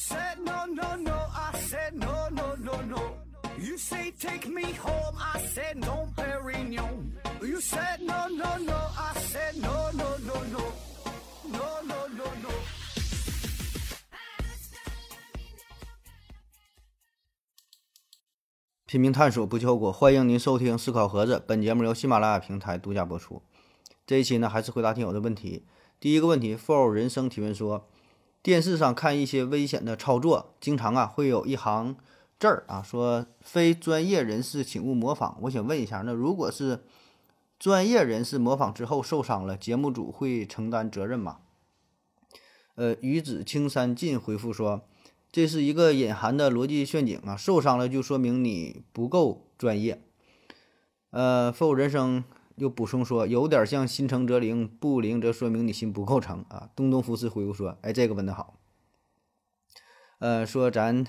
said no, no, no. I said no, no, no, no. You say take me home. I said no, Perignon. You said no, no, no. I said no, no, no, no. No, no, no, no. 拼命探索，不计后果。欢迎您收听《思考盒子》，本节目由喜马拉雅平台独家播出。这一期呢，还是回答听友的问题。第一个问题，for 人生提问说，电视上看一些危险的操作，经常啊会有一行字儿啊说非专业人士请勿模仿。我想问一下，那如果是专业人士模仿之后受伤了，节目组会承担责任吗？呃，鱼子青山尽回复说。这是一个隐含的逻辑陷阱啊！受伤了就说明你不够专业。呃，否人生又补充说，有点像心诚则灵，不灵则说明你心不够诚啊。东东福斯回复说，哎，这个问的好。呃，说咱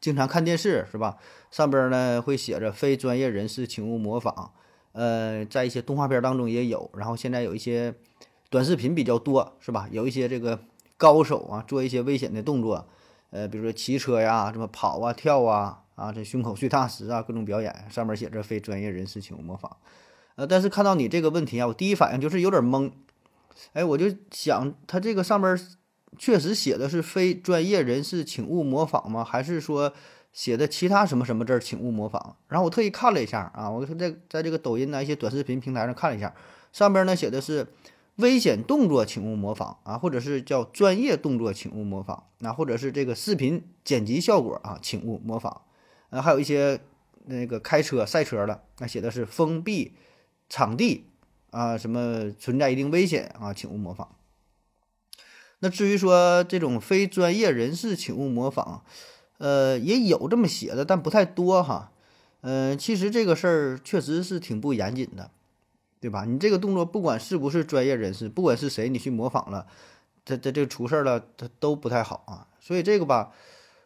经常看电视是吧？上边呢会写着非专业人士请勿模仿。呃，在一些动画片当中也有，然后现在有一些短视频比较多是吧？有一些这个高手啊做一些危险的动作。呃，比如说骑车呀，什么跑啊、跳啊，啊，这胸口碎大石啊，各种表演，上面写着“非专业人士请勿模仿”。呃，但是看到你这个问题啊，我第一反应就是有点懵。哎，我就想，他这个上面确实写的是“非专业人士请勿模仿”吗？还是说写的其他什么什么字儿“请勿模仿”？然后我特意看了一下啊，我在在这个抖音呢一些短视频平台上看了一下，上边呢写的是。危险动作请勿模仿啊，或者是叫专业动作请勿模仿，那或者是这个视频剪辑效果啊，请勿模仿。呃，还有一些那个开车赛车的，那写的是封闭场地啊，什么存在一定危险啊，请勿模仿。那至于说这种非专业人士请勿模仿，呃，也有这么写的，但不太多哈。嗯，其实这个事儿确实是挺不严谨的。对吧？你这个动作不管是不是专业人士，不管是谁，你去模仿了，这这这出事儿了，他都不太好啊。所以这个吧，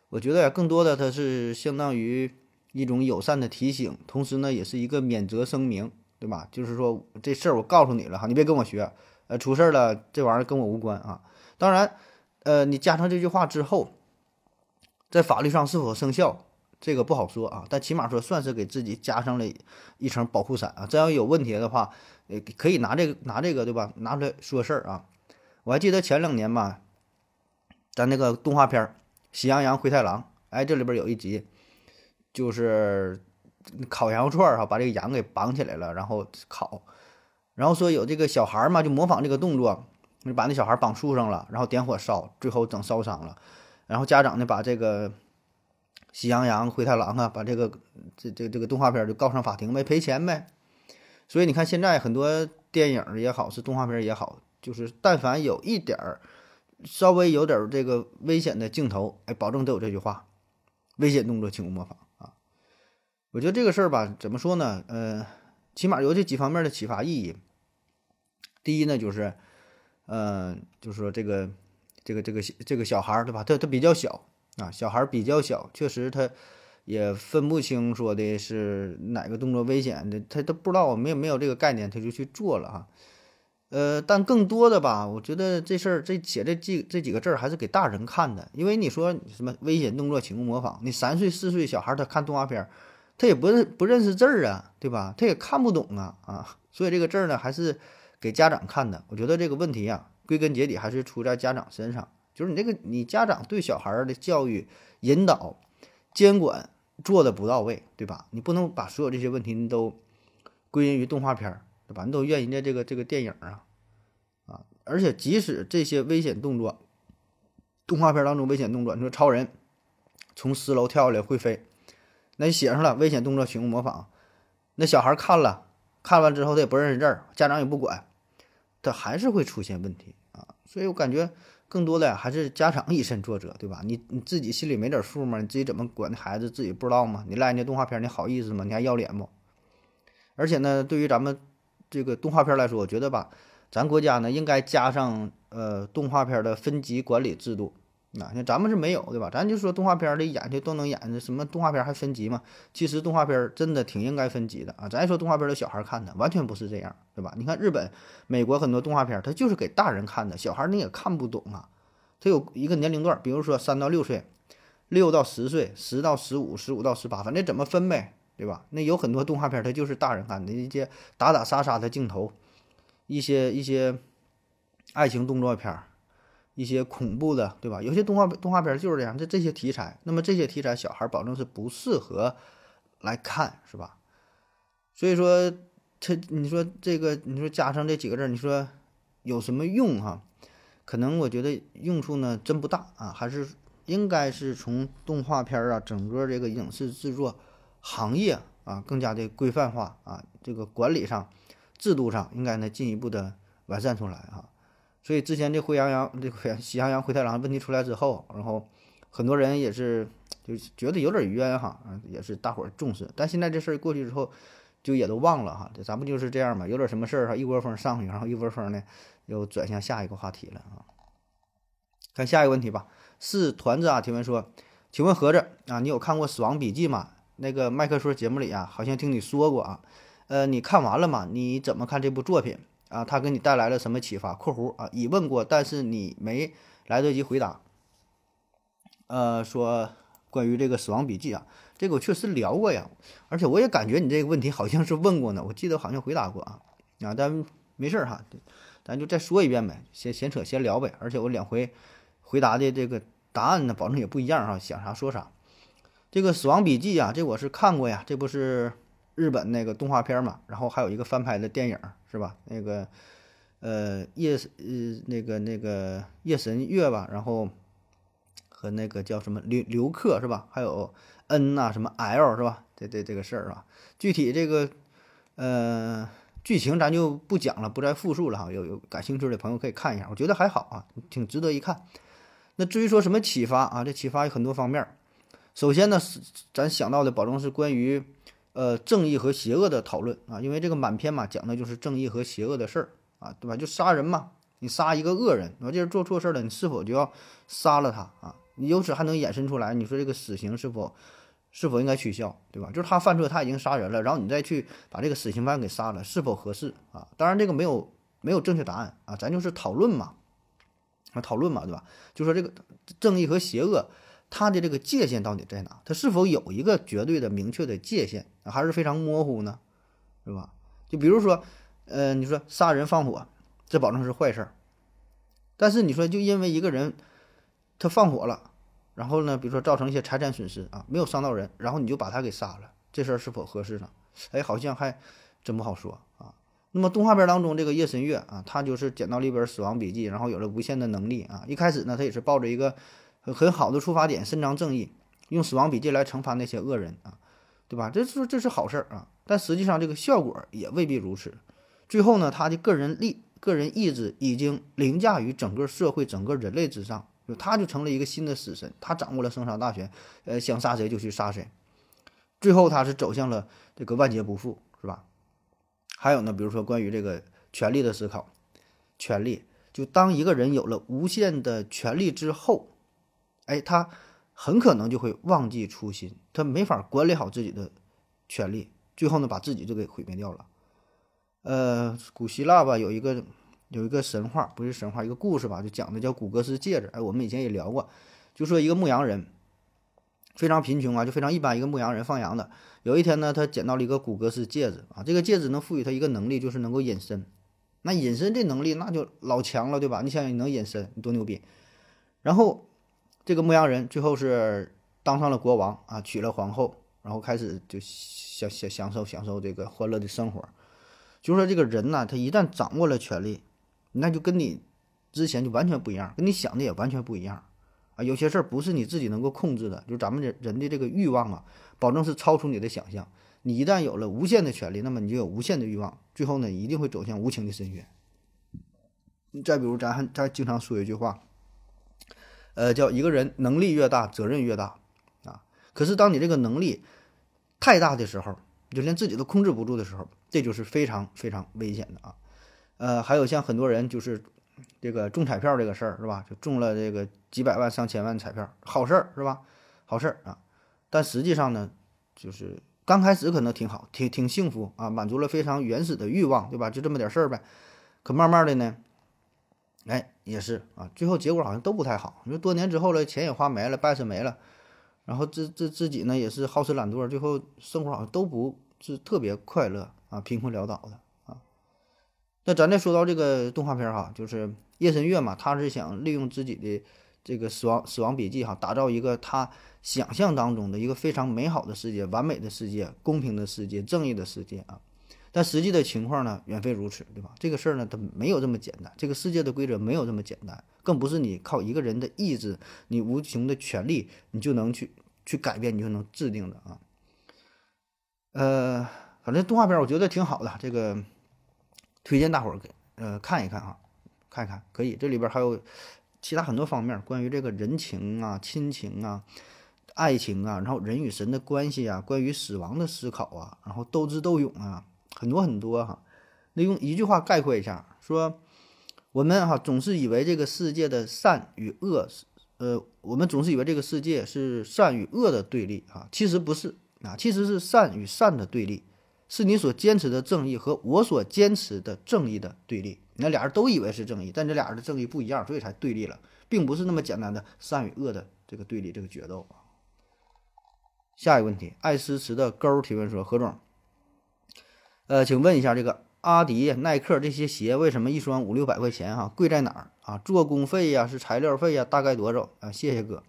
我觉得，更多的它是相当于一种友善的提醒，同时呢，也是一个免责声明，对吧？就是说这事儿我告诉你了哈，你别跟我学，呃，出事儿了，这玩意儿跟我无关啊。当然，呃，你加上这句话之后，在法律上是否生效？这个不好说啊，但起码说算是给自己加上了一层保护伞啊。真要有问题的话，呃，可以拿这个拿这个对吧？拿出来说事儿啊。我还记得前两年吧，咱那个动画片《喜羊羊灰太狼》，哎，这里边有一集就是烤羊肉串哈，把这个羊给绑起来了，然后烤，然后说有这个小孩嘛，就模仿这个动作，就把那小孩绑树上了，然后点火烧，最后整烧伤了，然后家长呢把这个。喜羊羊、灰太狼啊，把这个这这这个动画片就告上法庭呗，赔钱呗。所以你看，现在很多电影也好，是动画片也好，就是但凡有一点儿稍微有点这个危险的镜头，哎，保证都有这句话：危险动作请勿模仿。我觉得这个事儿吧，怎么说呢？呃，起码有这几方面的启发意义。第一呢，就是，呃，就是说这个这个这个这个小孩儿对吧？他他比较小。啊，小孩儿比较小，确实他也分不清说的是哪个动作危险的，他都不知道，没有没有这个概念，他就去做了哈。呃，但更多的吧，我觉得这事儿这写这几这几个字儿还是给大人看的，因为你说什么危险动作请勿模仿，你三岁四岁小孩他看动画片儿，他也不认不认识字儿啊，对吧？他也看不懂啊啊，所以这个字儿呢还是给家长看的。我觉得这个问题啊，归根结底还是出在家长身上。就是你这个，你家长对小孩儿的教育、引导、监管做的不到位，对吧？你不能把所有这些问题都归因于动画片儿，对吧？你都怨人家这个这个电影啊，啊！而且即使这些危险动作，动画片当中危险动作，你说超人从十楼跳下来会飞，那你写上了危险动作请勿模仿，那小孩看了，看完之后他也不认识字儿，家长也不管，他还是会出现问题啊！所以我感觉。更多的还是家长以身作则，对吧？你你自己心里没点数吗？你自己怎么管的孩子自己不知道吗？你赖人家动画片，你好意思吗？你还要脸不？而且呢，对于咱们这个动画片来说，我觉得吧，咱国家呢应该加上呃动画片的分级管理制度。那咱们是没有，对吧？咱就说动画片里演去都能演的，什么动画片还分级吗？其实动画片真的挺应该分级的啊！咱说动画片的小孩看的，完全不是这样，对吧？你看日本、美国很多动画片，它就是给大人看的，小孩你也看不懂啊。它有一个年龄段，比如说三到六岁，六到十岁，十到十五，十五到十八，反正怎么分呗，对吧？那有很多动画片它就是大人看的，一些打打杀杀的镜头，一些一些爱情动作片儿，一些恐怖的，对吧？有些动画动画片就是这样，这这些题材，那么这些题材小孩保证是不适合来看，是吧？所以说，他你说这个，你说加上这几个字，你说有什么用哈？可能我觉得用处呢真不大啊，还是应该是从动画片啊，整个这个影视制作行业啊更加的规范化啊，这个管理上、制度上应该呢进一步的完善出来啊。所以之前这《灰羊羊》这个《喜羊羊灰太狼》问题出来之后，然后很多人也是就觉得有点冤哈，也是大伙儿重视。但现在这事儿过去之后，就也都忘了哈。这咱不就是这样嘛？有点什么事儿哈，一窝蜂上去，然后一窝蜂呢。又转向下一个话题了啊！看下一个问题吧，是团子啊提问说，请问盒子啊，你有看过《死亡笔记》吗？那个麦克说节目里啊，好像听你说过啊，呃，你看完了吗？你怎么看这部作品啊？他给你带来了什么启发？（括弧啊，已问过，但是你没来得及回答。）呃，说关于这个《死亡笔记》啊，这个我确实聊过呀，而且我也感觉你这个问题好像是问过呢，我记得好像回答过啊啊，但没事儿哈。咱就再说一遍呗，闲闲扯闲聊呗。而且我两回回答的这个答案呢，保证也不一样哈，想啥说啥。这个《死亡笔记》啊，这我是看过呀，这不是日本那个动画片嘛，然后还有一个翻拍的电影是吧？那个呃夜呃那个那个夜神月吧，然后和那个叫什么刘刘克是吧？还有 N 呐什么 L 是吧？这这这个事儿啊，具体这个呃。剧情咱就不讲了，不再复述了哈。有有感兴趣的朋友可以看一下，我觉得还好啊，挺值得一看。那至于说什么启发啊，这启发有很多方面。首先呢，咱想到的，保证是关于呃正义和邪恶的讨论啊，因为这个满篇嘛，讲的就是正义和邪恶的事儿啊，对吧？就杀人嘛，你杀一个恶人，我这是做错事儿了，你是否就要杀了他啊？你由此还能衍生出来，你说这个死刑是否？是否应该取消，对吧？就是他犯错，他已经杀人了，然后你再去把这个死刑犯给杀了，是否合适啊？当然，这个没有没有正确答案啊，咱就是讨论嘛，啊，讨论嘛，对吧？就说这个正义和邪恶，它的这个界限到底在哪？它是否有一个绝对的明确的界限，还是非常模糊呢？是吧？就比如说，呃，你说杀人放火，这保证是坏事儿，但是你说就因为一个人他放火了。然后呢，比如说造成一些财产损失啊，没有伤到人，然后你就把他给杀了，这事儿是否合适呢？哎，好像还真不好说啊。那么动画片当中这个夜神月啊，他就是捡到了一本死亡笔记，然后有了无限的能力啊。一开始呢，他也是抱着一个很好的出发点，伸张正义，用死亡笔记来惩罚那些恶人啊，对吧？这是这是好事儿啊。但实际上这个效果也未必如此。最后呢，他的个人力、个人意志已经凌驾于整个社会、整个人类之上。就他就成了一个新的死神，他掌握了生杀大权，呃，想杀谁就去杀谁，最后他是走向了这个万劫不复，是吧？还有呢，比如说关于这个权力的思考，权力就当一个人有了无限的权力之后，哎，他很可能就会忘记初心，他没法管理好自己的权利，最后呢，把自己就给毁灭掉了。呃，古希腊吧有一个。有一个神话，不是神话，一个故事吧，就讲的叫古格斯戒指。哎，我们以前也聊过，就说一个牧羊人非常贫穷啊，就非常一般一个牧羊人放羊的。有一天呢，他捡到了一个古格斯戒指啊，这个戒指能赋予他一个能力，就是能够隐身。那隐身这能力那就老强了，对吧？你想想，你能隐身，你多牛逼！然后这个牧羊人最后是当上了国王啊，娶了皇后，然后开始就享享享受享受这个欢乐的生活。就是说这个人呢，他一旦掌握了权力。那就跟你之前就完全不一样，跟你想的也完全不一样啊！有些事儿不是你自己能够控制的，就是咱们人人的这个欲望啊，保证是超出你的想象。你一旦有了无限的权利，那么你就有无限的欲望，最后呢，一定会走向无情的深渊。再比如，咱还咱经常说一句话，呃，叫一个人能力越大，责任越大啊。可是当你这个能力太大的时候，就连自己都控制不住的时候，这就是非常非常危险的啊。呃，还有像很多人就是这个中彩票这个事儿是吧？就中了这个几百万、上千万彩票，好事儿是吧？好事儿啊！但实际上呢，就是刚开始可能挺好，挺挺幸福啊，满足了非常原始的欲望，对吧？就这么点事儿呗。可慢慢的呢，哎，也是啊，最后结果好像都不太好。你说多年之后了，钱也花没了，败事没了，然后自自自己呢也是好吃懒做，最后生活好像都不是特别快乐啊，贫困潦倒的啊。那咱再说到这个动画片哈，就是夜神月嘛，他是想利用自己的这个死亡死亡笔记哈，打造一个他想象当中的一个非常美好的世界、完美的世界、公平的世界、正义的世界啊。但实际的情况呢，远非如此，对吧？这个事儿呢，它没有这么简单。这个世界的规则没有这么简单，更不是你靠一个人的意志、你无穷的权利，你就能去去改变，你就能制定的啊。呃，反正动画片我觉得挺好的，这个推荐大伙儿给呃看一看啊，看一看可以。这里边还有其他很多方面，关于这个人情啊、亲情啊、爱情啊，然后人与神的关系啊，关于死亡的思考啊，然后斗智斗勇啊。很多很多哈，那用一句话概括一下，说我们哈总是以为这个世界的善与恶是，呃，我们总是以为这个世界是善与恶的对立啊，其实不是啊，其实是善与善的对立，是你所坚持的正义和我所坚持的正义的对立。那俩人都以为是正义，但这俩人的正义不一样，所以才对立了，并不是那么简单的善与恶的这个对立，这个决斗。下一个问题，爱思词的勾提问说，何总。呃，请问一下，这个阿迪、耐克这些鞋为什么一双五六百块钱？哈，贵在哪儿啊？做工费呀，是材料费呀，大概多少啊？谢谢哥。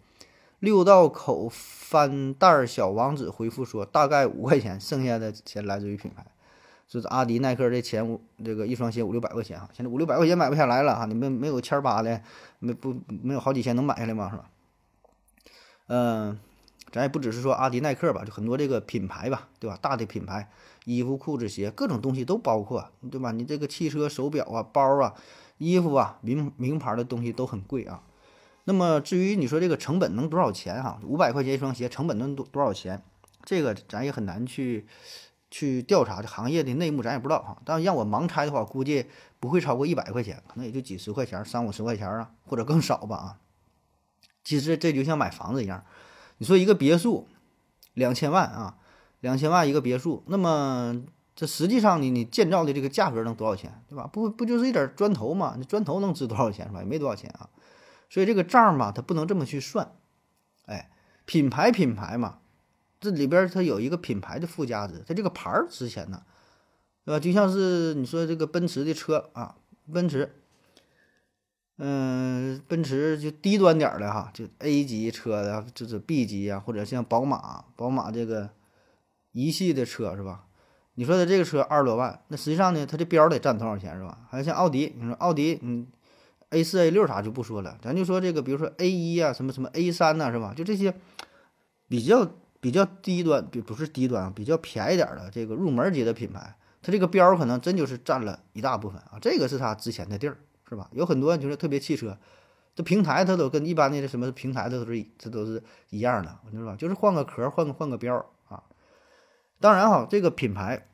六道口翻袋小王子回复说，大概五块钱，剩下的钱来自于品牌。就是阿迪、耐克这钱这个一双鞋五六百块钱哈，现在五六百块钱买不下来了哈，你们没有千八的，没不没有好几千能买下来吗？是吧？嗯，咱也不只是说阿迪、耐克吧，就很多这个品牌吧，对吧？大的品牌。衣服、裤子、鞋，各种东西都包括，对吧？你这个汽车、手表啊、包啊、衣服啊，名名牌的东西都很贵啊。那么至于你说这个成本能多少钱哈？五百块钱一双鞋，成本能多多少钱？这个咱也很难去去调查这行业的内幕，咱也不知道哈。但让我盲猜的话，估计不会超过一百块钱，可能也就几十块钱、三五十块钱啊，或者更少吧啊。其实这就像买房子一样，你说一个别墅两千万啊。两千万一个别墅，那么这实际上你你建造的这个价格能多少钱，对吧？不不就是一点砖头嘛？那砖头能值多少钱是吧？也没多少钱啊。所以这个账嘛，它不能这么去算。哎，品牌品牌嘛，这里边它有一个品牌的附加值，它这个牌儿值钱呢，对吧？就像是你说这个奔驰的车啊，奔驰，嗯，奔驰就低端点的哈，就 A 级车的，就是 B 级啊，或者像宝马，宝马这个。一系的车是吧？你说它这个车二十多万，那实际上呢，它这标得占多少钱是吧？还有像奥迪，你说奥迪，嗯，A 四、A 六啥就不说了，咱就说这个，比如说 A 一啊，什么什么 A 三呐，是吧？就这些比较比较低端，比不是低端，比较便宜点的这个入门级的品牌，它这个标可能真就是占了一大部分啊。这个是它值钱的地儿，是吧？有很多就是特别汽车，这平台它都跟一般的什么平台的都是这都是一样的，知道吧？就是换个壳，换个换个标。当然哈，这个品牌，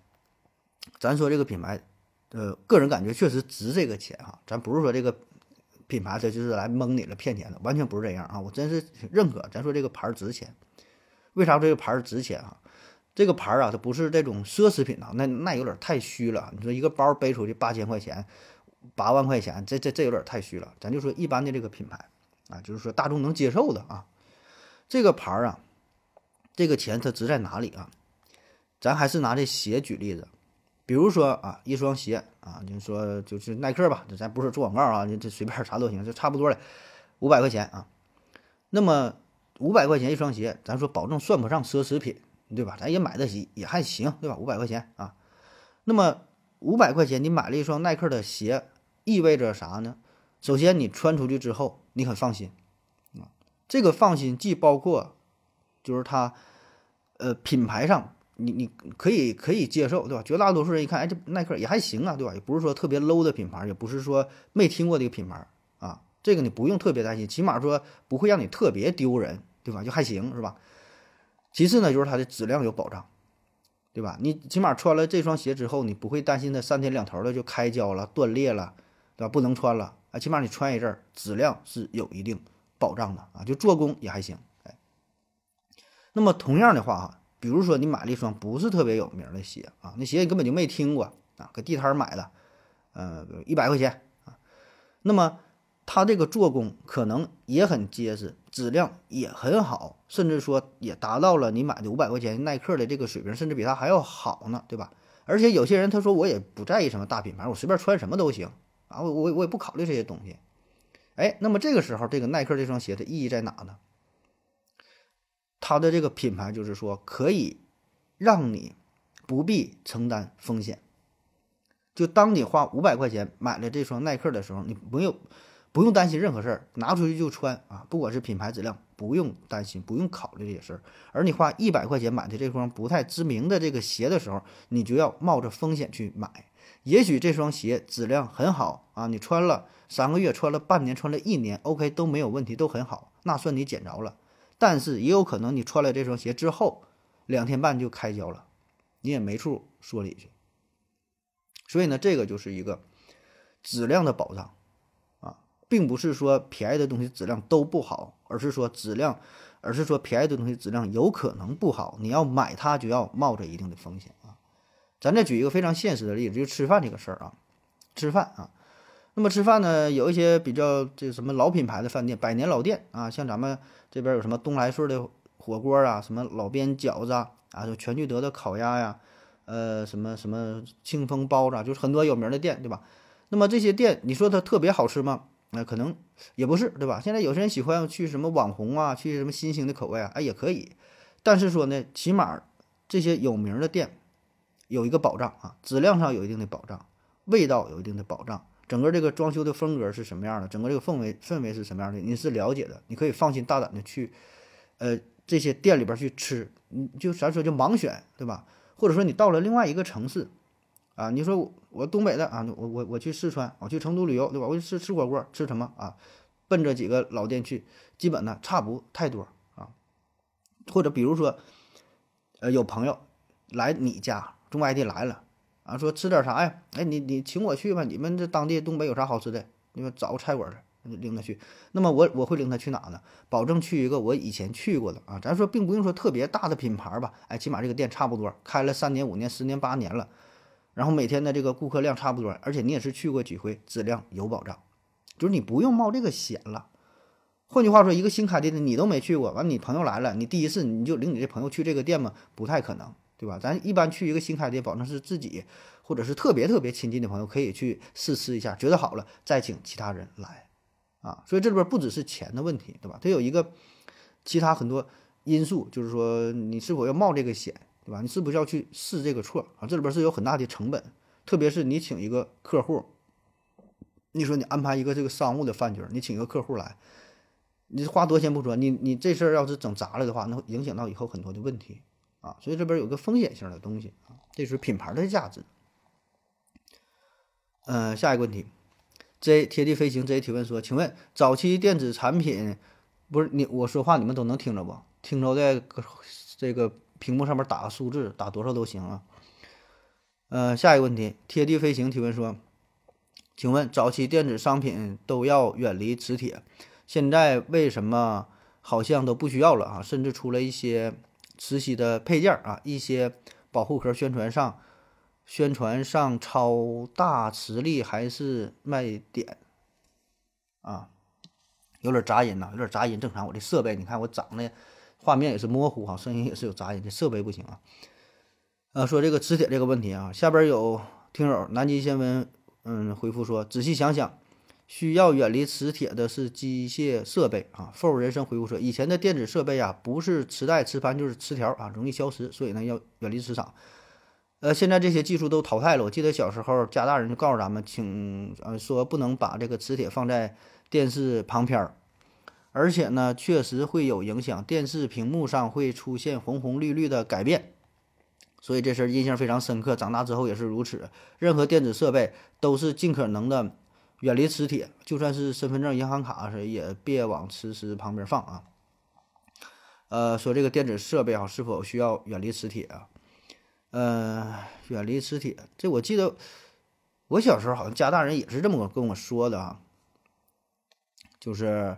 咱说这个品牌，呃，个人感觉确实值这个钱哈。咱不是说这个品牌它就是来蒙你了、骗钱的，完全不是这样啊。我真是认可，咱说这个牌儿值钱。为啥这个牌儿值钱啊？这个牌儿啊，它不是这种奢侈品啊，那那有点太虚了。你说一个包背出去八千块钱、八万块钱，这这这有点太虚了。咱就说一般的这个品牌啊，就是说大众能接受的啊，这个牌儿啊，这个钱它值在哪里啊？咱还是拿这鞋举例子，比如说啊，一双鞋啊，你说就是耐克吧，咱不是做广告啊，你这随便啥都行，就差不多了五百块钱啊。那么五百块钱一双鞋，咱说保证算不上奢侈品，对吧？咱也买得起，也还行，对吧？五百块钱啊。那么五百块钱你买了一双耐克的鞋，意味着啥呢？首先你穿出去之后你很放心啊，这个放心既包括就是它呃品牌上。你你可以可以接受，对吧？绝大多数人一看，哎，这耐克也还行啊，对吧？也不是说特别 low 的品牌，也不是说没听过的一个品牌啊。这个你不用特别担心，起码说不会让你特别丢人，对吧？就还行，是吧？其次呢，就是它的质量有保障，对吧？你起码穿了这双鞋之后，你不会担心它三天两头的就开胶了、断裂了，对吧？不能穿了啊。起码你穿一阵儿，质量是有一定保障的啊，就做工也还行。哎，那么同样的话哈。比如说，你买了一双不是特别有名的鞋啊，那鞋你根本就没听过啊，搁地摊买的，呃，一百块钱啊，那么它这个做工可能也很结实，质量也很好，甚至说也达到了你买的五百块钱耐克的这个水平，甚至比它还要好呢，对吧？而且有些人他说我也不在意什么大品牌，我随便穿什么都行啊，我我我也不考虑这些东西。哎，那么这个时候，这个耐克这双鞋的意义在哪呢？它的这个品牌就是说可以让你不必承担风险。就当你花五百块钱买了这双耐克的时候，你不用不用担心任何事儿，拿出去就穿啊，不管是品牌质量，不用担心，不用考虑这些事儿。而你花一百块钱买的这双不太知名的这个鞋的时候，你就要冒着风险去买。也许这双鞋质量很好啊，你穿了三个月，穿了半年，穿了一年，OK 都没有问题，都很好，那算你捡着了。但是也有可能你穿了这双鞋之后，两天半就开胶了，你也没处说理去。所以呢，这个就是一个质量的保障啊，并不是说便宜的东西质量都不好，而是说质量，而是说便宜的东西质量有可能不好，你要买它就要冒着一定的风险啊。咱再举一个非常现实的例子，就吃饭这个事儿啊，吃饭啊，那么吃饭呢，有一些比较这什么老品牌的饭店，百年老店啊，像咱们这边有什么东来顺的火锅啊，什么老边饺子啊，啊，就全聚德的烤鸭呀。呃，什么什么清风包子啊，就是很多有名的店，对吧？那么这些店，你说它特别好吃吗？那可能也不是，对吧？现在有些人喜欢去什么网红啊，去什么新兴的口味啊，哎，也可以。但是说呢，起码这些有名的店有一个保障啊，质量上有一定的保障，味道有一定的保障，整个这个装修的风格是什么样的，整个这个氛围氛围是什么样的，你是了解的，你可以放心大胆的去，呃，这些店里边去吃，你就咱说就盲选，对吧？或者说你到了另外一个城市，啊，你说我东北的啊，我我我去四川，我去成都旅游，对吧？我去吃吃火锅，吃什么啊？奔着几个老店去，基本呢差不太多啊。或者比如说，呃，有朋友来你家，从外地来了，啊，说吃点啥呀？哎，你你请我去吧，你们这当地东北有啥好吃的？你们找个菜馆去。领他去，那么我我会领他去哪呢？保证去一个我以前去过的啊。咱说并不用说特别大的品牌吧，哎，起码这个店差不多开了三年、五年、十年、八年了，然后每天的这个顾客量差不多，而且你也是去过几回，质量有保障，就是你不用冒这个险了。换句话说，一个新开店的你都没去过，完你朋友来了，你第一次你就领你这朋友去这个店吗？不太可能，对吧？咱一般去一个新开店，保证是自己或者是特别特别亲近的朋友可以去试吃一下，觉得好了再请其他人来。啊，所以这里边不只是钱的问题，对吧？它有一个其他很多因素，就是说你是否要冒这个险，对吧？你是不是要去试这个错啊？这里边是有很大的成本，特别是你请一个客户，你说你安排一个这个商务的饭局，你请一个客户来，你花多钱不说，你你这事儿要是整砸了的话，那影响到以后很多的问题啊。所以这边有个风险性的东西啊，这是品牌的价值。嗯，下一个问题。J 贴地飞行 J 提问说：“请问早期电子产品，不是你我说话你们都能听着不？听着在这个屏幕上面打个数字，打多少都行啊。”呃，下一个问题，贴地飞行提问说：“请问早期电子商品都要远离磁铁，现在为什么好像都不需要了啊？甚至出了一些磁吸的配件啊，一些保护壳宣传上。”宣传上超大磁力还是卖点啊？有点杂音呐，有点杂音，正常。我这设备，你看我长得画面也是模糊哈，声音也是有杂音，这设备不行啊。呃，说这个磁铁这个问题啊，下边有听友南极先闻嗯回复说，仔细想想，需要远离磁铁的是机械设备啊。for 人生回顾说，以前的电子设备啊，不是磁带、磁盘就是磁条啊，容易消失，所以呢要远离磁场。呃，现在这些技术都淘汰了。我记得小时候家大人就告诉咱们，请呃说不能把这个磁铁放在电视旁边儿，而且呢，确实会有影响，电视屏幕上会出现红红绿绿的改变。所以这事儿印象非常深刻，长大之后也是如此。任何电子设备都是尽可能的远离磁铁，就算是身份证、银行卡是也别往磁石旁边放啊。呃，说这个电子设备啊，是否需要远离磁铁啊？呃，远离磁铁，这我记得我小时候好像家大人也是这么跟我说的啊，就是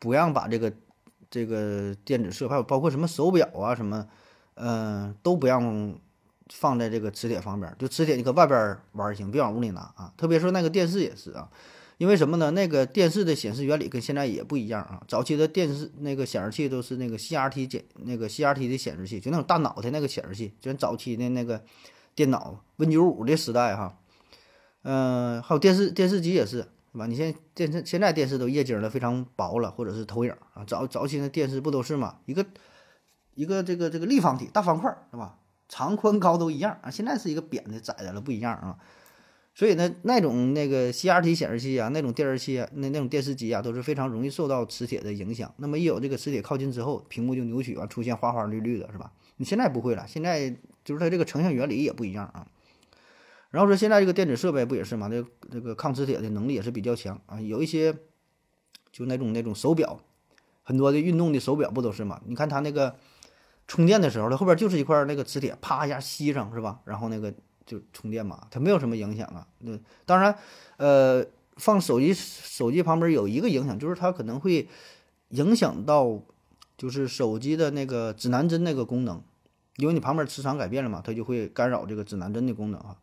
不让把这个这个电子设备，包括什么手表啊什么，嗯，都不让放在这个磁铁旁边，就磁铁你搁外边玩行，别往屋里拿啊。特别是那个电视也是啊，因为什么呢？那个电视的显示原理跟现在也不一样啊。早期的电视那个显示器都是那个 CRT 显那个 CRT 的显示器，就那种大脑袋那个显示器，就早期的那个电脑 Win 九五的时代哈。嗯，还有电视电视机也是，是吧？你现在电视现在电视都液晶的非常薄了，或者是投影啊。早早期的电视不都是嘛？一个一个这个这个立方体大方块是吧？长宽高都一样啊。现在是一个扁的窄的了，不一样啊。所以呢，那种那个 CRT 显示器啊，那种电视器啊，那那种电视机啊，都是非常容易受到磁铁的影响。那么一有这个磁铁靠近之后，屏幕就扭曲啊，出现花花绿绿的，是吧？你现在不会了，现在就是它这个成像原理也不一样啊。然后说现在这个电子设备不也是嘛？这这个抗磁铁的能力也是比较强啊。有一些就那种那种手表，很多的运动的手表不都是嘛？你看它那个充电的时候，它后边就是一块那个磁铁，啪一下吸上，是吧？然后那个。就充电嘛，它没有什么影响啊。那当然，呃，放手机手机旁边有一个影响，就是它可能会影响到，就是手机的那个指南针那个功能，因为你旁边磁场改变了嘛，它就会干扰这个指南针的功能啊。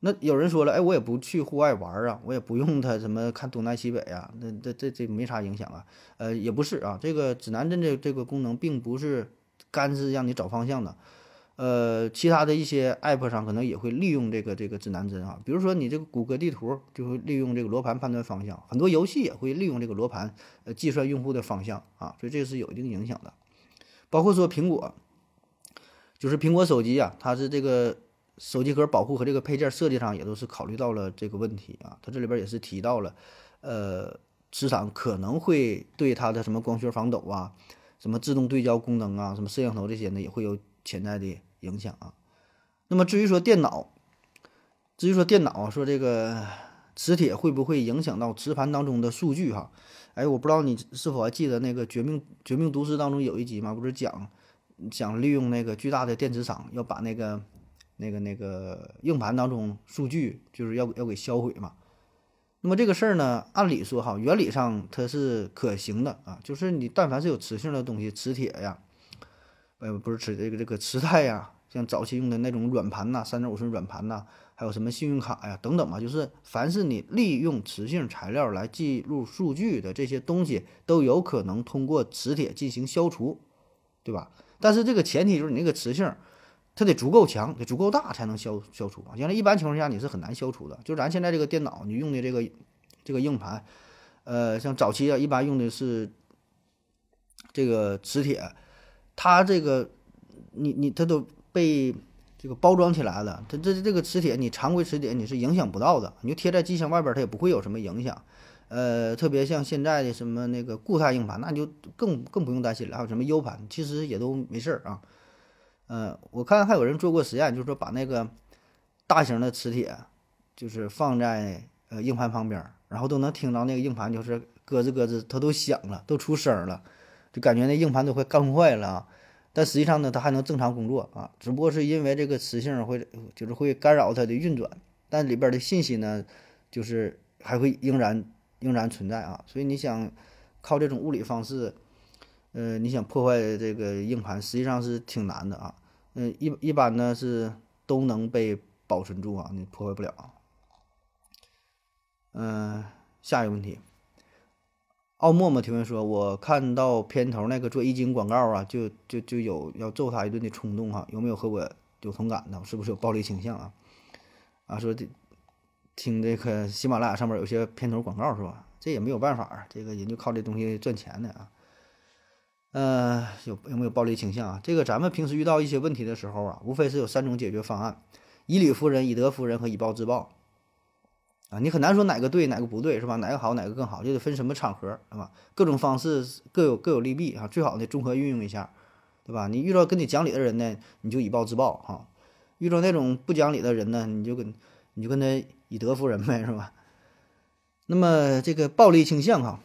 那有人说了，哎，我也不去户外玩啊，我也不用它什么看东南西北啊，那这这这没啥影响啊。呃，也不是啊，这个指南针这这个功能并不是干是让你找方向的。呃，其他的一些 app 上可能也会利用这个这个指南针啊，比如说你这个谷歌地图就会利用这个罗盘判断方向，很多游戏也会利用这个罗盘呃计算用户的方向啊，所以这个是有一定影响的。包括说苹果，就是苹果手机啊，它是这个手机壳保护和这个配件设计上也都是考虑到了这个问题啊，它这里边也是提到了，呃，磁场可能会对它的什么光学防抖啊，什么自动对焦功能啊，什么摄像头这些呢，也会有潜在的。影响啊，那么至于说电脑，至于说电脑说这个磁铁会不会影响到磁盘当中的数据哈？哎，我不知道你是否还记得那个《绝命绝命毒师》当中有一集嘛，不是讲讲利用那个巨大的电磁场要把那个那个那个硬盘当中数据就是要要给销毁嘛？那么这个事儿呢，按理说哈，原理上它是可行的啊，就是你但凡是有磁性的东西，磁铁呀。呃，不是磁这个这个磁带呀，像早期用的那种软盘呐，三点五寸软盘呐，还有什么信用卡呀等等嘛，就是凡是你利用磁性材料来记录数据的这些东西，都有可能通过磁铁进行消除，对吧？但是这个前提就是你那个磁性，它得足够强，得足够大才能消消除啊。原来一般情况下你是很难消除的。就咱现在这个电脑，你用的这个这个硬盘，呃，像早期啊，一般用的是这个磁铁。它这个，你你它都被这个包装起来了，它这这个磁铁，你常规磁铁你是影响不到的，你就贴在机箱外边，它也不会有什么影响。呃，特别像现在的什么那个固态硬盘，那就更更不用担心了。还有什么 U 盘，其实也都没事儿啊。嗯，我看还有人做过实验，就是说把那个大型的磁铁，就是放在呃硬盘旁边，然后都能听到那个硬盘就是咯吱咯吱，它都响了，都出声了。就感觉那硬盘都快干坏了啊，但实际上呢，它还能正常工作啊，只不过是因为这个磁性会就是会干扰它的运转，但里边的信息呢，就是还会仍然仍然存在啊。所以你想靠这种物理方式，呃，你想破坏这个硬盘，实际上是挺难的啊。嗯，一一般呢是都能被保存住啊，你破坏不了。嗯，下一个问题。奥默默提问说：“我看到片头那个做易经广告啊，就就就有要揍他一顿的冲动哈，有没有和我有同感的？是不是有暴力倾向啊？啊，说这听这个喜马拉雅上面有些片头广告是吧？这也没有办法啊，这个人就靠这东西赚钱的啊。呃，有有没有暴力倾向啊？这个咱们平时遇到一些问题的时候啊，无非是有三种解决方案：以理服人、以德服人和以暴制暴。”啊，你很难说哪个对哪个不对，是吧？哪个好哪个更好，就得分什么场合，是吧？各种方式各有各有利弊啊，最好呢综合运用一下，对吧？你遇到跟你讲理的人呢，你就以暴制暴哈；遇到那种不讲理的人呢，你就跟你就跟他以德服人呗，是吧？那么这个暴力倾向哈，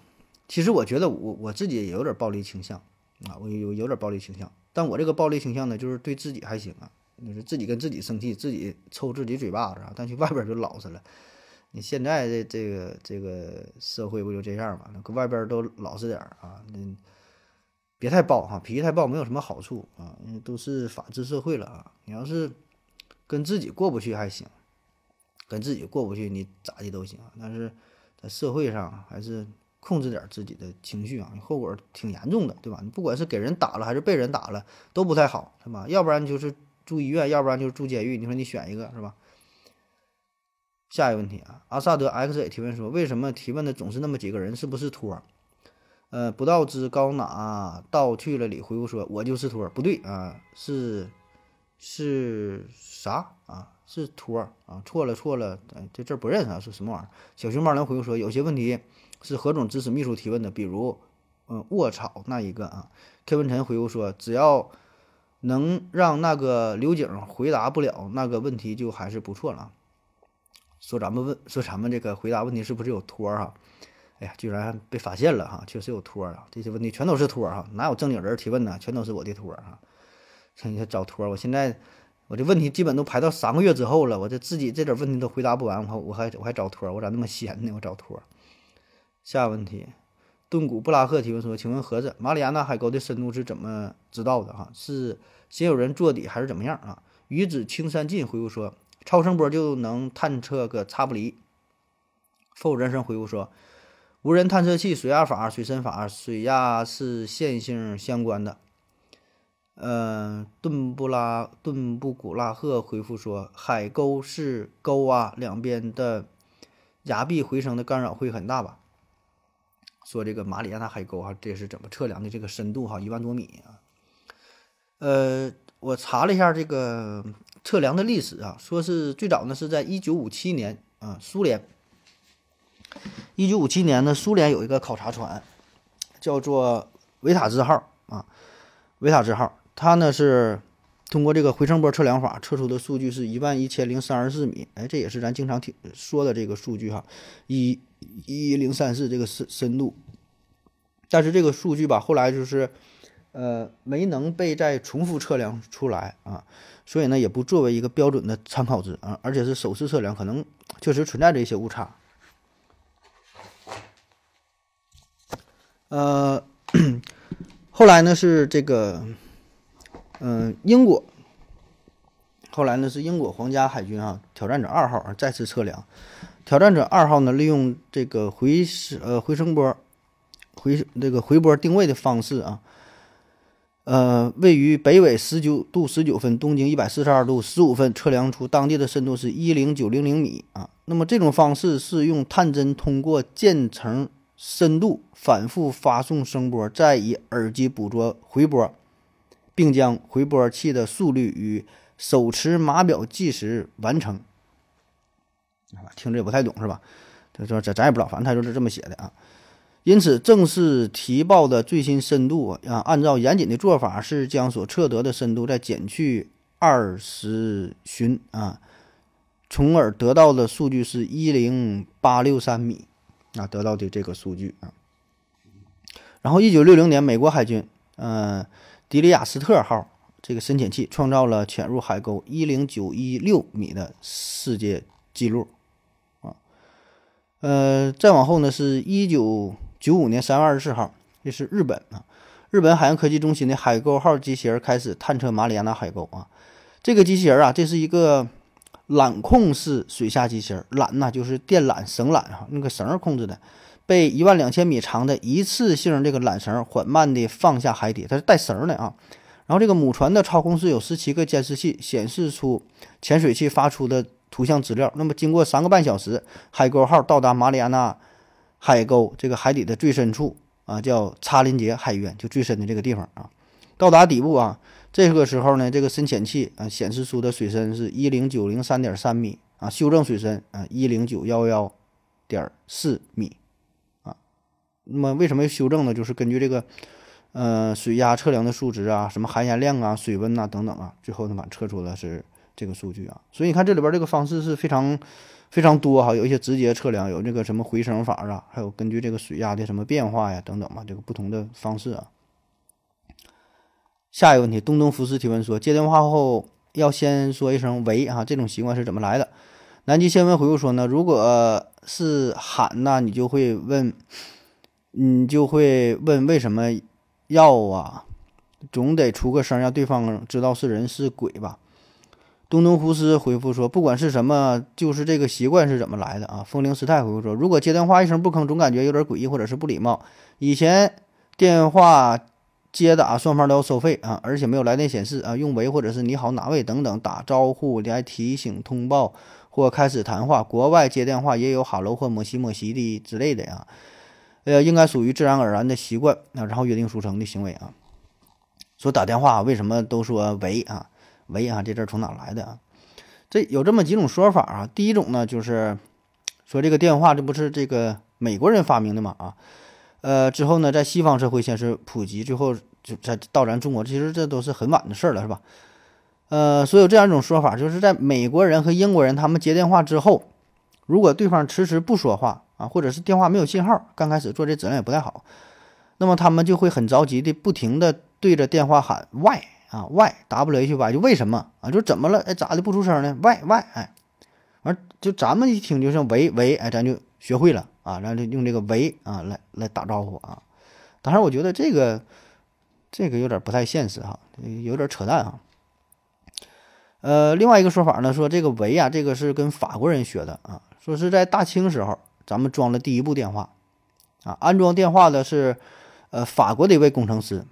其实我觉得我我自己也有点暴力倾向啊，我有有点暴力倾向，但我这个暴力倾向呢，就是对自己还行啊，就是自己跟自己生气，自己抽自己嘴巴子啊，但去外边就老实了。你现在这这个这个社会不就这样嘛？那搁外边都老实点儿啊，那别太暴哈，脾气太暴没有什么好处啊。都是法治社会了啊，你要是跟自己过不去还行，跟自己过不去你咋的都行。但是在社会上还是控制点自己的情绪啊，后果挺严重的，对吧？你不管是给人打了还是被人打了，都不太好，是吧？要不然就是住医院，要不然就是住监狱，你说你选一个是吧？下一个问题啊，阿萨德 X 也提问说，为什么提问的总是那么几个人？是不是托？呃，不道之高哪道去了里回复说，我就是托，不对啊，是是啥啊？是托啊？错了错了，这字不认识啊，是什么玩意儿？小熊猫能回复说，有些问题是何种知识秘书提问的，比如嗯卧槽那一个啊。K 文晨回复说，只要能让那个刘景回答不了那个问题，就还是不错了。说咱们问说咱们这个回答问题是不是有托儿哈？哎呀，居然被发现了哈，确实有托儿啊！这些问题全都是托儿哈，哪有正经人提问呢？全都是我的托儿哈。你说找托儿，我现在我这问题基本都排到三个月之后了，我这自己这点问题都回答不完，我我还我还找托儿，我咋那么闲呢？我找托儿。下问题，顿古布拉赫提问说：“请问盒子，马里亚纳海沟的深度是怎么知道的？哈，是先有人做底还是怎么样啊？”鱼子青山尽回复说。超声波就能探测个差不离。否人生回复说，无人探测器、水压法、水深法，水压是线性相关的。嗯，顿布拉顿布古拉赫回复说，海沟是沟啊，两边的崖壁回声的干扰会很大吧？说这个马里亚纳海沟哈，这是怎么测量的？这个深度哈，一万多米啊。呃，我查了一下这个。测量的历史啊，说是最早呢是在一九五七年啊，苏联。一九五七年呢，苏联有一个考察船，叫做维塔兹号啊，维塔兹号，它呢是通过这个回声波测量法测出的数据是一万一千零三十四米，哎，这也是咱经常听说的这个数据哈，一一零三四这个深深度。但是这个数据吧，后来就是呃没能被再重复测量出来啊。所以呢，也不作为一个标准的参考值啊，而且是首次测量，可能确实存在着一些误差。呃，后来呢是这个，嗯，英国，后来呢是英国皇家海军啊，挑战者二号啊再次测量，挑战者二号呢利用这个回呃回声波回这个回波定位的方式啊。呃，位于北纬十九度十九分，东经一百四十二度十五分，测量出当地的深度是一零九零零米啊。那么这种方式是用探针通过渐层深度反复发送声波，再以耳机捕捉回波，并将回波器的速率与手持码表计时完成。听着也不太懂是吧？他说咱咱也不知道，反正他就是这么写的啊。因此，正式提报的最新深度啊，按照严谨的做法是将所测得的深度再减去二十寻啊，从而得到的数据是一零八六三米啊，得到的这个数据啊。然后，一九六零年，美国海军嗯迪里亚斯特号这个深潜器创造了潜入海沟一零九一六米的世界纪录啊。呃，再往后呢，是一九。九五年三月二十四号，这是日本啊，日本海洋科技中心的海沟号机器人开始探测马里亚纳海沟啊。这个机器人啊，这是一个缆控式水下机器人，缆呢就是电缆、绳缆哈，那个绳控制的，被一万两千米长的一次性这个缆绳缓慢地放下海底，它是带绳的啊。然后这个母船的操控室有十七个监视器，显示出潜水器发出的图像资料。那么经过三个半小时，海沟号到达马里亚纳。海沟这个海底的最深处啊，叫查林杰海渊，就最深的这个地方啊。到达底部啊，这个时候呢，这个深潜器啊显示出的水深是一零九零三点三米啊，修正水深啊一零九幺幺点四米啊。那么为什么要修正呢？就是根据这个呃水压测量的数值啊，什么含盐量啊、水温呐等等啊，最后呢把测出了是这个数据啊。所以你看这里边这个方式是非常。非常多哈，有一些直接测量，有这个什么回声法啊，还有根据这个水压的什么变化呀等等吧，这个不同的方式啊。下一个问题，东东福斯提问说，接电话后要先说一声喂啊，这种习惯是怎么来的？南极先问回复说呢，如果是喊呢，你就会问，你就会问为什么要啊，总得出个声让对方知道是人是鬼吧。东东胡斯回复说：“不管是什么，就是这个习惯是怎么来的啊？”风铃师太回复说：“如果接电话一声不吭，总感觉有点诡异或者是不礼貌。以前电话接打双方都要收费啊，而且没有来电显示啊，用喂或者是你好哪位等等打招呼来提醒通报或开始谈话。国外接电话也有哈喽或摩西摩西的之类的呀，呃，应该属于自然而然的习惯啊，然后约定俗成的行为啊。说打电话为什么都说喂啊？”喂啊，这字从哪来的啊？这有这么几种说法啊。第一种呢，就是说这个电话这不是这个美国人发明的嘛啊？呃，之后呢，在西方社会先是普及，最后就在到咱中国，其实这都是很晚的事儿了，是吧？呃，所以有这样一种说法，就是在美国人和英国人他们接电话之后，如果对方迟迟不说话啊，或者是电话没有信号，刚开始做这质量也不太好，那么他们就会很着急的不停的对着电话喊 “Why”。啊，“why”“why”，就为什么啊？就怎么了？哎，咋的不出声呢？“why why” 哎，完就咱们一听就像喂喂，哎，咱就学会了啊，然后就用这个喂啊来来打招呼啊。当然，我觉得这个这个有点不太现实哈，有点扯淡啊。呃，另外一个说法呢，说这个喂啊，这个是跟法国人学的啊，说是在大清时候咱们装了第一部电话啊，安装电话的是呃法国的一位工程师，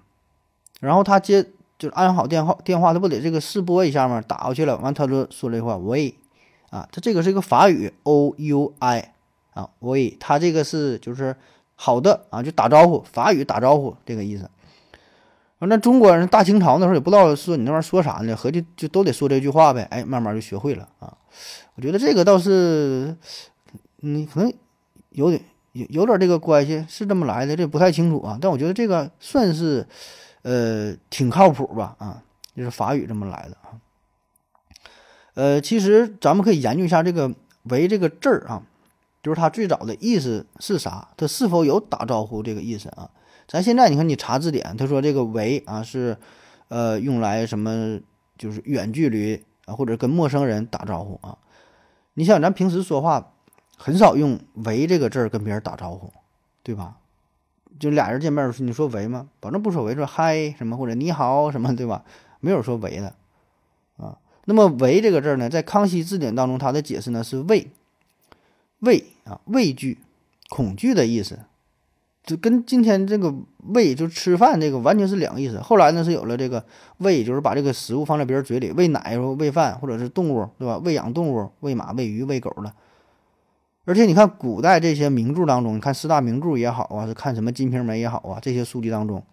然后他接。就是安好电话，电话他不得这个试拨一下吗？打过去了，完他就说这话喂，啊，他这个是一个法语 O U I 啊喂，他这个是就是好的啊，就打招呼，法语打招呼这个意思。完，那中国人大清朝那时候也不知道说你那玩意说啥呢，合计就都得说这句话呗，哎，慢慢就学会了啊。我觉得这个倒是，嗯，可能有点有有点这个关系，是这么来的，这不太清楚啊。但我觉得这个算是。呃，挺靠谱吧？啊，就是法语这么来的啊。呃，其实咱们可以研究一下这个“为”这个字儿啊，就是他最早的意思是啥？他是否有打招呼这个意思啊？咱现在你看，你查字典，他说这个“喂”啊是呃用来什么？就是远距离啊，或者跟陌生人打招呼啊。你想，咱平时说话很少用“喂”这个字儿跟别人打招呼，对吧？就俩人见面你说喂吗？保证不说喂，说嗨什么或者你好什么，对吧？没有说喂的啊。那么喂这个字呢，在康熙字典当中，它的解释呢是为畏啊，畏惧、恐惧的意思，就跟今天这个喂就吃饭这个完全是两个意思。后来呢是有了这个喂，就是把这个食物放在别人嘴里，喂奶、喂饭，或者是动物，对吧？喂养动物，喂马、喂鱼、喂狗的。而且你看，古代这些名著当中，你看四大名著也好啊，是看什么《金瓶梅》也好啊，这些书籍当中，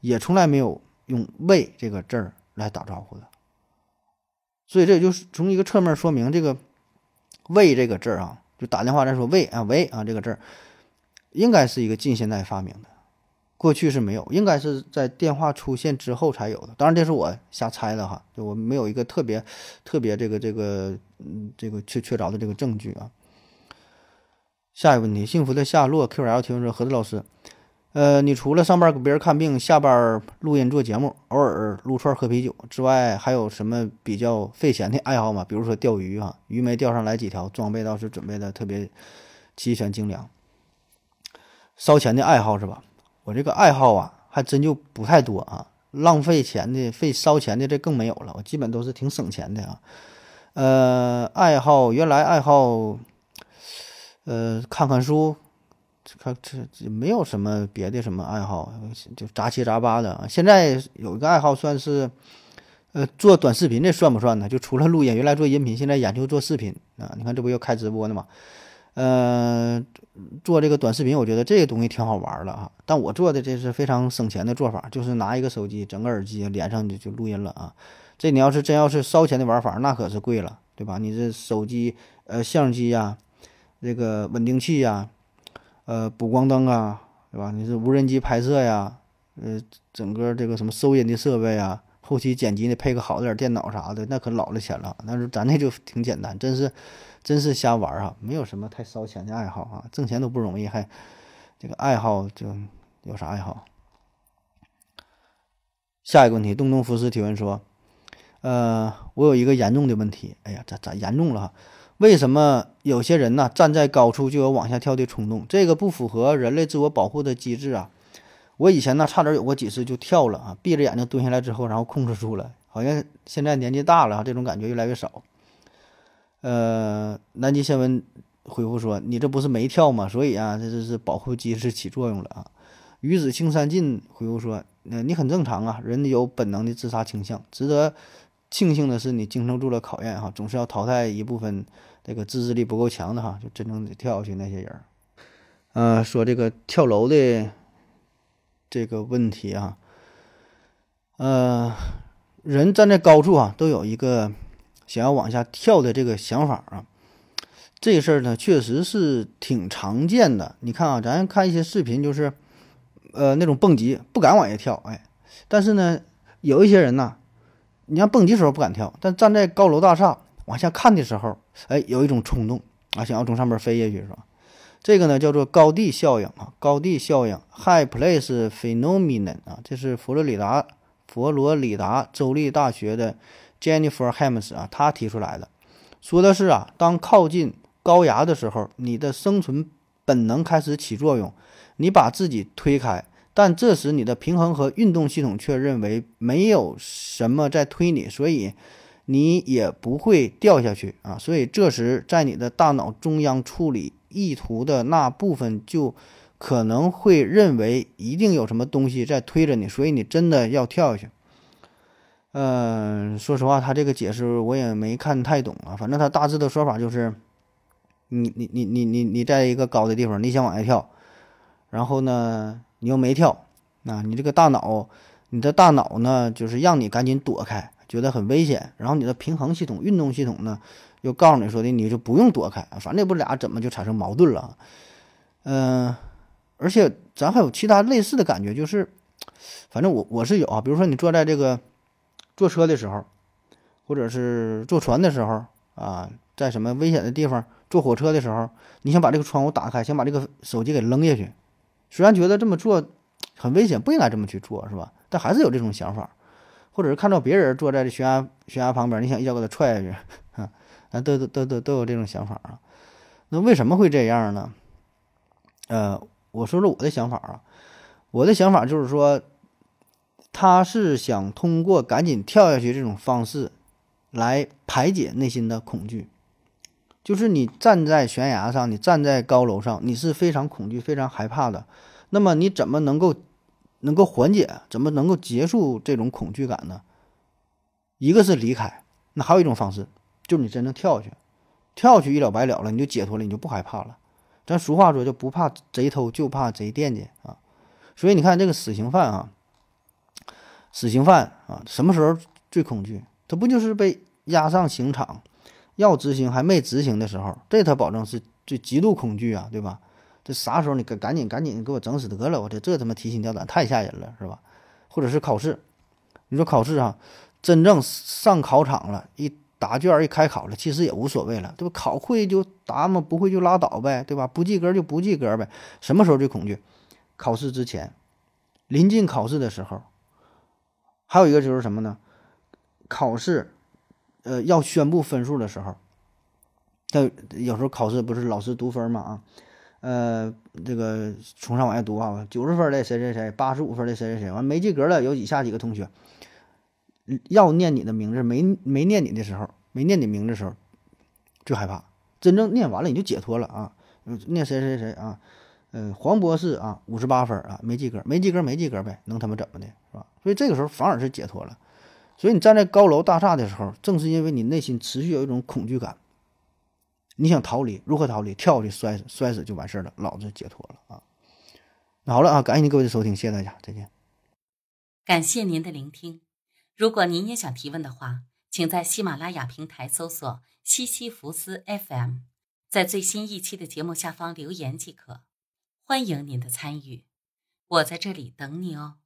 也从来没有用“喂”这个字儿来打招呼的。所以这也就是从一个侧面说明，这个“喂”这个字儿啊，就打电话来说“喂”啊，“喂”啊，这个字儿应该是一个近现代发明的，过去是没有，应该是在电话出现之后才有的。当然，这是我瞎猜的哈，就我没有一个特别特别这个这个嗯这个确确凿的这个证据啊。下一个问题，幸福的夏洛 QL 听说：何子老师，呃，你除了上班给别人看病，下班录音做节目，偶尔撸串喝啤酒之外，还有什么比较费钱的爱好吗？比如说钓鱼啊，鱼没钓上来几条，装备倒是准备的特别齐全精良。烧钱的爱好是吧？我这个爱好啊，还真就不太多啊，浪费钱的、费烧钱的这更没有了，我基本都是挺省钱的啊。呃，爱好原来爱好。呃，看看书，看这这没有什么别的什么爱好，就杂七杂八的。现在有一个爱好算是，呃，做短视频这算不算呢？就除了录音，原来做音频，现在研究做视频啊。你看这不又开直播呢吗？呃，做这个短视频，我觉得这个东西挺好玩的啊。但我做的这是非常省钱的做法，就是拿一个手机，整个耳机连上就就录音了啊。这你要是真要是烧钱的玩法，那可是贵了，对吧？你这手机呃相机呀。这个稳定器呀，呃，补光灯啊，对吧？你是无人机拍摄呀，呃，整个这个什么收音的设备啊，后期剪辑的配个好点电脑啥的，那可老了钱了。但是咱那就挺简单，真是，真是瞎玩啊，没有什么太烧钱的爱好啊，挣钱都不容易，还这个爱好就有啥爱好？下一个问题，东东福斯提问说，呃，我有一个严重的问题，哎呀，咋咋严重了？为什么有些人呢站在高处就有往下跳的冲动？这个不符合人类自我保护的机制啊！我以前呢差点有过几次就跳了啊，闭着眼睛蹲下来之后，然后控制住了，好像现在年纪大了，这种感觉越来越少。呃，南极仙文回复说：“你这不是没跳吗？所以啊，这这是保护机制起作用了啊。”鱼子青山近回复说：“呃，你很正常啊，人有本能的自杀倾向。值得庆幸的是，你经受住了考验哈，总是要淘汰一部分这个自制力不够强的哈，就真正的跳下去那些人。”呃，说这个跳楼的这个问题啊，呃，人站在高处啊，都有一个。想要往下跳的这个想法啊，这事儿呢确实是挺常见的。你看啊，咱看一些视频，就是呃那种蹦极不敢往下跳，哎，但是呢有一些人呢，你像蹦极时候不敢跳，但站在高楼大厦往下看的时候，哎，有一种冲动啊，想要从上面飞下去，是吧？这个呢叫做高地效应啊，高地效应 （High Place Phenomenon） 啊，这是佛罗里达佛罗里达州立大学的。Jennifer Hams 啊，他提出来的，说的是啊，当靠近高崖的时候，你的生存本能开始起作用，你把自己推开，但这时你的平衡和运动系统却认为没有什么在推你，所以你也不会掉下去啊。所以这时在你的大脑中央处理意图的那部分就可能会认为一定有什么东西在推着你，所以你真的要跳下去。嗯，说实话，他这个解释我也没看太懂啊。反正他大致的说法就是，你你你你你你在一个高的地方，你想往下跳，然后呢，你又没跳，那你这个大脑，你的大脑呢，就是让你赶紧躲开，觉得很危险。然后你的平衡系统、运动系统呢，又告诉你说的，你就不用躲开，反正也不俩怎么就产生矛盾了。嗯，而且咱还有其他类似的感觉，就是，反正我我是有啊，比如说你坐在这个。坐车的时候，或者是坐船的时候啊，在什么危险的地方坐火车的时候，你想把这个窗户打开，想把这个手机给扔下去，虽然觉得这么做很危险，不应该这么去做，是吧？但还是有这种想法，或者是看到别人坐在这悬崖悬崖旁边，你想一脚给他踹下去，啊，都都都都都有这种想法啊。那为什么会这样呢？呃，我说说我的想法啊，我的想法就是说。他是想通过赶紧跳下去这种方式，来排解内心的恐惧。就是你站在悬崖上，你站在高楼上，你是非常恐惧、非常害怕的。那么你怎么能够能够缓解？怎么能够结束这种恐惧感呢？一个是离开，那还有一种方式，就是你真正跳下去，跳下去一了百了了，你就解脱了，你就不害怕了。咱俗话说，就不怕贼偷，就怕贼惦记啊。所以你看这个死刑犯啊。死刑犯啊，什么时候最恐惧？他不就是被押上刑场，要执行还没执行的时候，这他保证是最极度恐惧啊，对吧？这啥时候你赶赶紧赶紧给我整死得了！我这这他妈提心吊胆，太吓人了，是吧？或者是考试，你说考试啊，真正上考场了，一答卷一开考了，其实也无所谓了，对吧？考会就答嘛，不会就拉倒呗，对吧？不及格就不及格呗。什么时候最恐惧？考试之前，临近考试的时候。还有一个就是什么呢？考试，呃，要宣布分数的时候，他有时候考试不是老师读分嘛啊，呃，这个从上往下读啊，九十分的谁谁谁，八十五分的谁谁谁，完没及格了有以下几个同学，要念你的名字没没念你的时候，没念你名字的时候，最害怕，真正念完了你就解脱了啊，念谁谁谁啊。嗯，黄博士啊，五十八分啊，没及格，没及格，没及格呗，能他妈怎么的，是吧？所以这个时候反而是解脱了。所以你站在高楼大厦的时候，正是因为你内心持续有一种恐惧感，你想逃离，如何逃离？跳下去摔死，摔死就完事儿了，老子解脱了啊！好了啊，感谢您各位的收听，谢谢大家，再见。感谢您的聆听。如果您也想提问的话，请在喜马拉雅平台搜索“西西弗斯 FM”，在最新一期的节目下方留言即可。欢迎您的参与，我在这里等你哦。